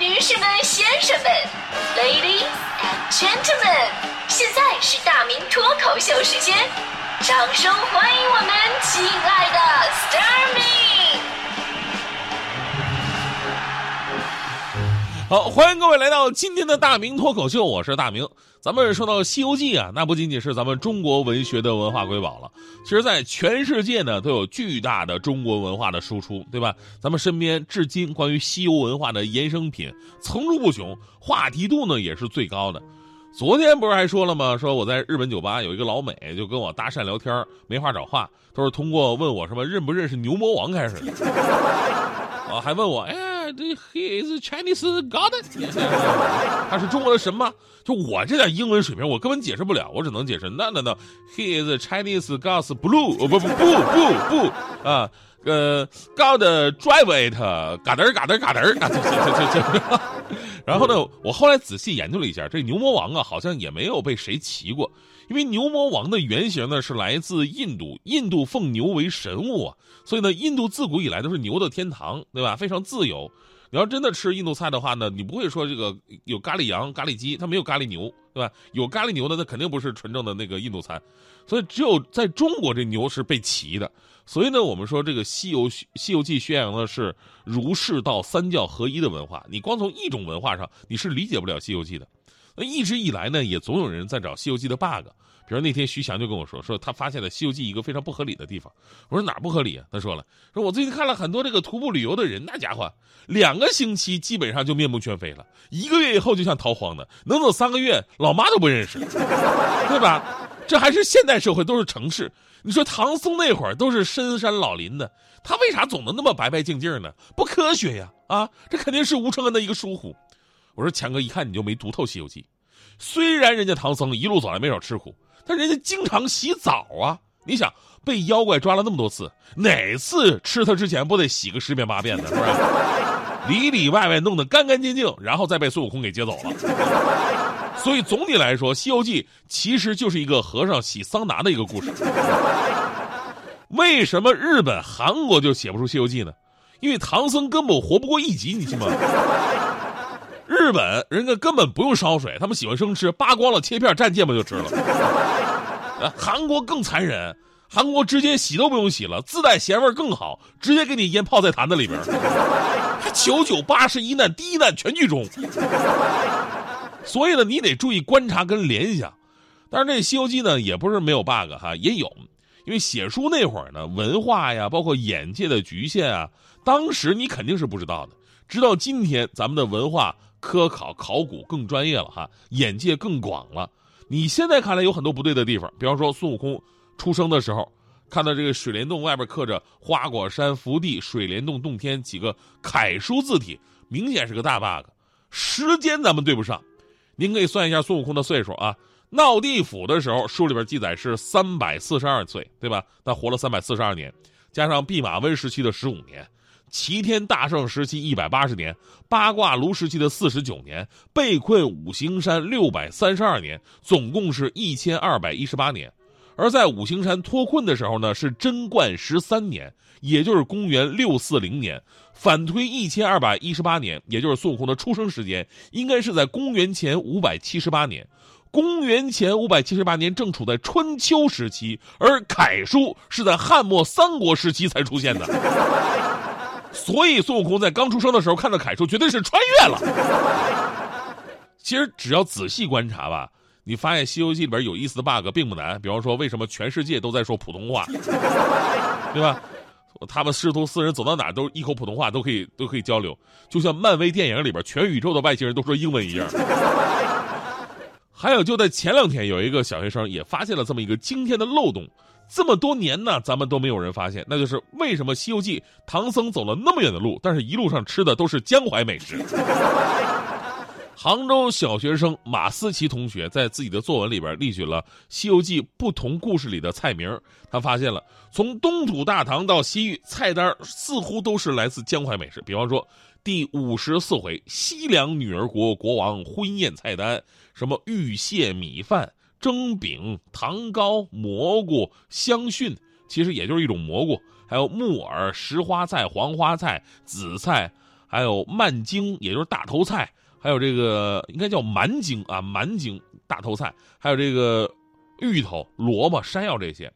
女士们、先生们，Ladies and Gentlemen，现在是大明脱口秀时间，掌声欢迎我们亲爱的 s t a r m y 好，欢迎各位来到今天的大明脱口秀，我是大明。咱们说到《西游记》啊，那不仅仅是咱们中国文学的文化瑰宝了，其实，在全世界呢都有巨大的中国文化的输出，对吧？咱们身边至今关于西游文化的衍生品层出不穷，话题度呢也是最高的。昨天不是还说了吗？说我在日本酒吧有一个老美就跟我搭讪聊天，没话找话，都是通过问我什么认不认识牛魔王开始的，啊，还问我哎。这 He is Chinese God，他是中国的神吗？就我这点英文水平，我根本解释不了，我只能解释 No No No，He is Chinese God's blue，不不不不不啊，呃，God drive it，嘎噔嘎噔嘎噔啊，这这这这。然后呢，我后来仔细研究了一下，这牛魔王啊，好像也没有被谁骑过。因为牛魔王的原型呢是来自印度，印度奉牛为神物啊，所以呢，印度自古以来都是牛的天堂，对吧？非常自由。你要真的吃印度菜的话呢，你不会说这个有咖喱羊、咖喱鸡，它没有咖喱牛，对吧？有咖喱牛的，那肯定不是纯正的那个印度餐。所以只有在中国，这牛是被骑的。所以呢，我们说这个《西游西游记》宣扬的是儒释道三教合一的文化，你光从一种文化上，你是理解不了《西游记》的。那一直以来呢，也总有人在找《西游记》的 bug。比如那天徐翔就跟我说，说他发现了《西游记》一个非常不合理的地方。我说哪不合理啊？他说了，说我最近看了很多这个徒步旅游的人，那家伙两个星期基本上就面目全非了，一个月以后就像逃荒的，能走三个月老妈都不认识，对吧？这还是现代社会，都是城市。你说唐僧那会儿都是深山老林的，他为啥总能那么白白净净呢？不科学呀！啊，这肯定是吴承恩的一个疏忽。我说强哥，一看你就没读透《西游记》。虽然人家唐僧一路走来没少吃苦，但人家经常洗澡啊！你想被妖怪抓了那么多次，哪次吃他之前不得洗个十遍八遍的，是不是？里里外外弄得干干净净，然后再被孙悟空给接走了。所以总体来说，《西游记》其实就是一个和尚洗桑拿的一个故事。为什么日本、韩国就写不出《西游记》呢？因为唐僧根本活不过一集，你信吗？日本人家根本不用烧水，他们喜欢生吃，扒光了切片蘸芥末就吃了。韩国更残忍，韩国直接洗都不用洗了，自带咸味更好，直接给你腌泡在坛子里边。九九八十一难，第一难全剧终。所以呢，你得注意观察跟联想。但是这《西游记》呢，也不是没有 bug 哈，也有。因为写书那会儿呢，文化呀，包括眼界的局限啊，当时你肯定是不知道的。直到今天，咱们的文化。科考考古更专业了哈，眼界更广了。你现在看来有很多不对的地方，比方说孙悟空出生的时候，看到这个水帘洞外边刻着“花果山福地，水帘洞洞天”几个楷书字体，明显是个大 bug。时间咱们对不上，您可以算一下孙悟空的岁数啊。闹地府的时候，书里边记载是三百四十二岁，对吧？他活了三百四十二年，加上弼马温时期的十五年。齐天大圣时期一百八十年，八卦炉时期的四十九年，被困五行山六百三十二年，总共是一千二百一十八年。而在五行山脱困的时候呢，是贞观十三年，也就是公元六四零年。反推一千二百一十八年，也就是孙悟空的出生时间，应该是在公元前五百七十八年。公元前五百七十八年正处在春秋时期，而楷书是在汉末三国时期才出现的。所以孙悟空在刚出生的时候看到楷书，绝对是穿越了。其实只要仔细观察吧，你发现《西游记》里边有意思的 bug 并不难。比方说，为什么全世界都在说普通话，对吧？他们师徒四人走到哪都一口普通话，都可以都可以交流，就像漫威电影里边全宇宙的外星人都说英文一样。还有，就在前两天，有一个小学生也发现了这么一个惊天的漏洞。这么多年呢，咱们都没有人发现，那就是为什么《西游记》唐僧走了那么远的路，但是一路上吃的都是江淮美食。杭州小学生马思琪同学在自己的作文里边列举了《西游记》不同故事里的菜名，他发现了从东土大唐到西域，菜单似乎都是来自江淮美食。比方说，第五十四回西凉女儿国国王婚宴菜单，什么玉蟹米饭。蒸饼、糖糕、蘑菇、香蕈，其实也就是一种蘑菇，还有木耳、石花菜、黄花菜、紫菜，还有蔓茎，也就是大头菜，还有这个应该叫蛮茎啊，蛮茎大头菜，还有这个芋头、萝卜、山药这些。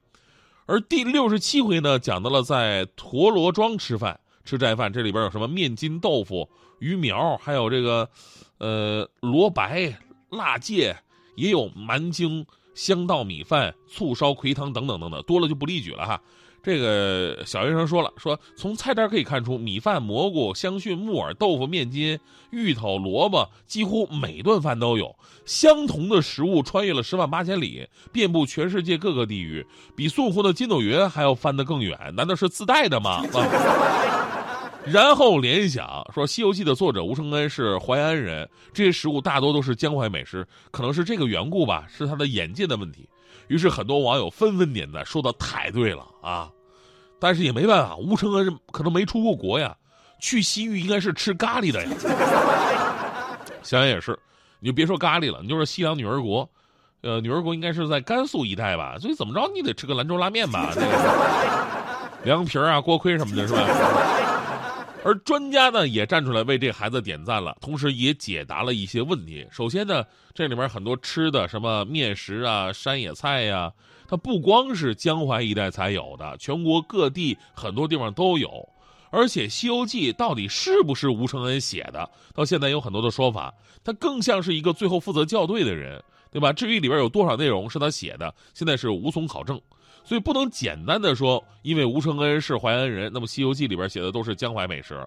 而第六十七回呢，讲到了在陀螺庄吃饭吃斋饭，这里边有什么面筋豆腐、鱼苗，还有这个呃萝白、辣芥，也有蛮精、香稻米饭、醋烧葵汤等等等等，多了就不例举了哈。这个小学生说了，说从菜单可以看出，米饭、蘑菇、香薰、木耳、豆腐、面筋、芋头、萝卜，几乎每顿饭都有。相同的食物穿越了十万八千里，遍布全世界各个地域，比孙悟空的筋斗云还要翻得更远，难道是自带的吗？啊、然后联想说，《西游记》的作者吴承恩是淮安人，这些食物大多都是江淮美食，可能是这个缘故吧，是他的眼界的问题。于是很多网友纷纷点赞，说的太对了啊！但是也没办法，吴承恩可能没出过国呀，去西域应该是吃咖喱的呀。想想也是，你就别说咖喱了，你就说西凉女儿国，呃，女儿国应该是在甘肃一带吧，所以怎么着你得吃个兰州拉面吧，那个凉皮啊、锅盔什么的，是吧？而专家呢也站出来为这孩子点赞了，同时也解答了一些问题。首先呢，这里面很多吃的，什么面食啊、山野菜呀，它不光是江淮一带才有的，全国各地很多地方都有。而且《西游记》到底是不是吴承恩写的，到现在有很多的说法，他更像是一个最后负责校对的人，对吧？至于里边有多少内容是他写的，现在是无从考证。所以不能简单的说，因为吴承恩是淮安人，那么《西游记》里边写的都是江淮美食。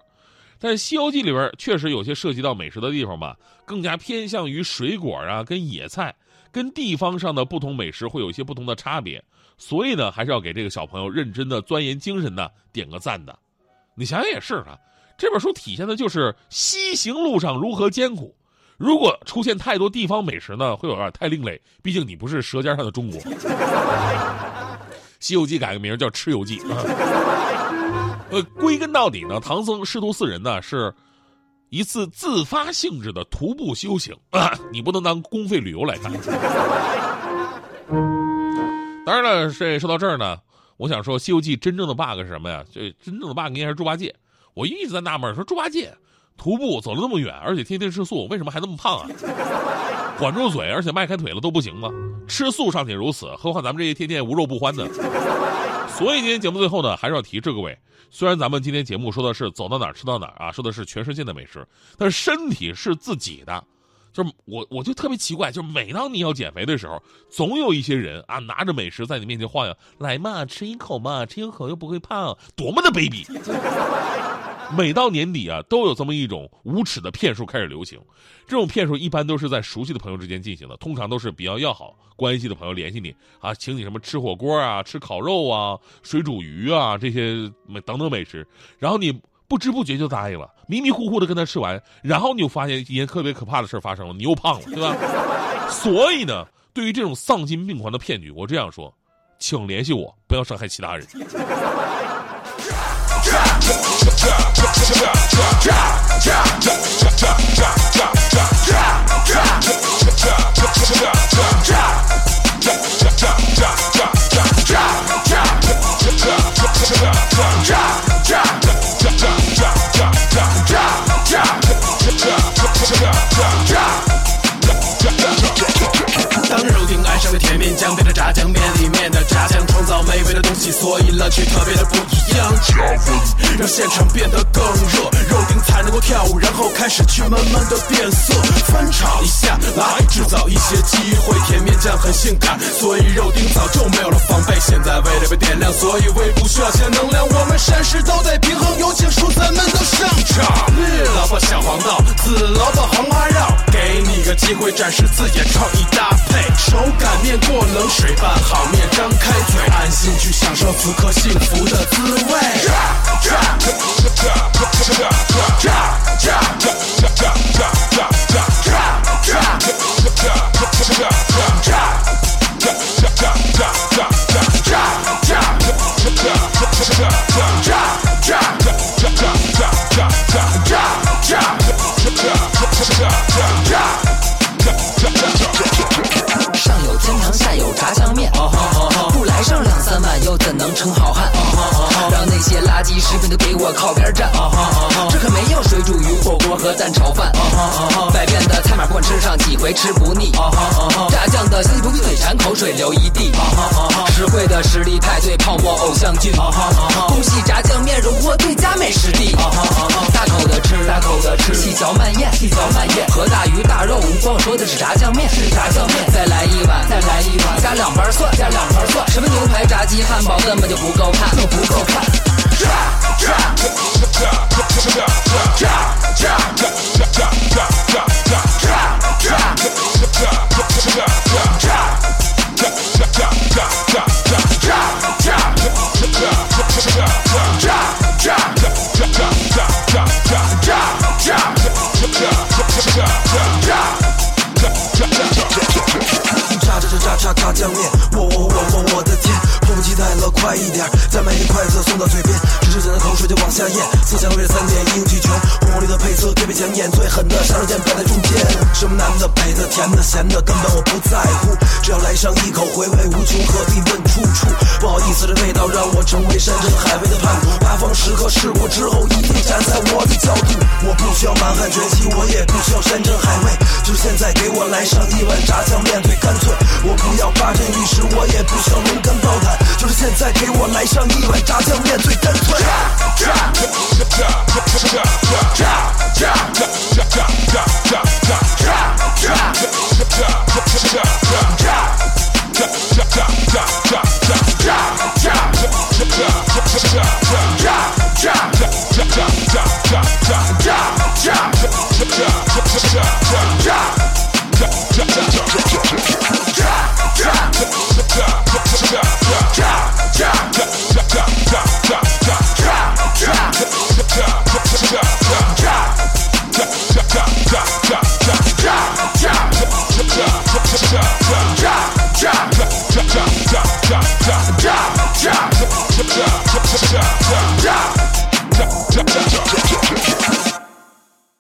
但《西游记》里边确实有些涉及到美食的地方吧，更加偏向于水果啊，跟野菜，跟地方上的不同美食会有一些不同的差别。所以呢，还是要给这个小朋友认真的钻研精神的点个赞的。你想想也是啊，这本书体现的就是西行路上如何艰苦。如果出现太多地方美食呢，会有点太另类。毕竟你不是《舌尖上的中国》。《西游记》改个名叫《吃游记》啊。呃，归根到底呢，唐僧师徒四人呢是一次自发性质的徒步修行啊，你不能当公费旅游来看。当然了，这说到这儿呢，我想说《西游记》真正的 bug 是什么呀？这真正的 bug 应该是猪八戒。我一直在纳闷，说猪八戒徒步走了那么远，而且天天吃素，为什么还那么胖啊？管住嘴，而且迈开腿了都不行吗？吃素尚且如此，何况咱们这些天天无肉不欢的。所以今天节目最后呢，还是要提这各位。虽然咱们今天节目说的是走到哪儿吃到哪儿啊，说的是全世界的美食，但是身体是自己的。就是我，我就特别奇怪，就是每当你要减肥的时候，总有一些人啊拿着美食在你面前晃悠，来嘛，吃一口嘛，吃一口又不会胖，多么的卑鄙。每到年底啊，都有这么一种无耻的骗术开始流行。这种骗术一般都是在熟悉的朋友之间进行的，通常都是比较要好关系的朋友联系你啊，请你什么吃火锅啊、吃烤肉啊、水煮鱼啊这些等等美食，然后你不知不觉就答应了，迷迷糊糊的跟他吃完，然后你就发现一件特别可怕的事发生了，你又胖了，对吧？所以呢，对于这种丧心病狂的骗局，我这样说，请联系我，不要伤害其他人。当肉丁爱上了甜面酱，变成炸酱面里面的炸酱，的东西，所以乐趣特别的不一样。让现场变得更热，肉丁才能够跳舞，然后开始去慢慢的变色，翻炒一下，来制造一些机会。甜面酱很性感，所以肉丁早就没有了防备。现在为了被点亮，所以胃不需要些能量，我们膳食都得平衡，有请蔬菜们都上场。绿萝卜小黄豆，紫萝卜黄花肉，给你个机会展示自己的创意搭配。手擀面过冷水拌好面，张开嘴，安心去享受此刻幸福的滋味。这可没有水煮鱼火锅和蛋炒饭，百变的菜码不管吃上几回吃不腻，炸酱的香气不必嘴馋，口水流一地，实惠的实力派对泡沫偶像剧，恭喜炸酱面荣获最佳美食地，大口的吃，大口的吃，细嚼慢咽，细嚼慢咽，和大鱼大肉无关，我说的是炸酱面，是炸酱面，再来一碗，再来一碗，加两瓣蒜，加两盘蒜，什么牛排、炸鸡、汉堡根本就不够看，下咽，色香味的三点一气全，红红绿的配色特别抢眼，最狠的杀手锏摆在中间，什么南的北的甜的咸的，根本我不在乎，只要来上一口，回味无穷，何必问出处？不好意思，这味道让我成为山珍海味的叛徒，八方食客试过之后，一定站在我的角度，我不需要满汉全席，我也不需要山珍海味，就是现在给我来上一碗炸酱面，最干脆。我不要八珍玉石，我也不需要龙肝豹胆，就是现在给我来上一碗炸酱面，最干脆。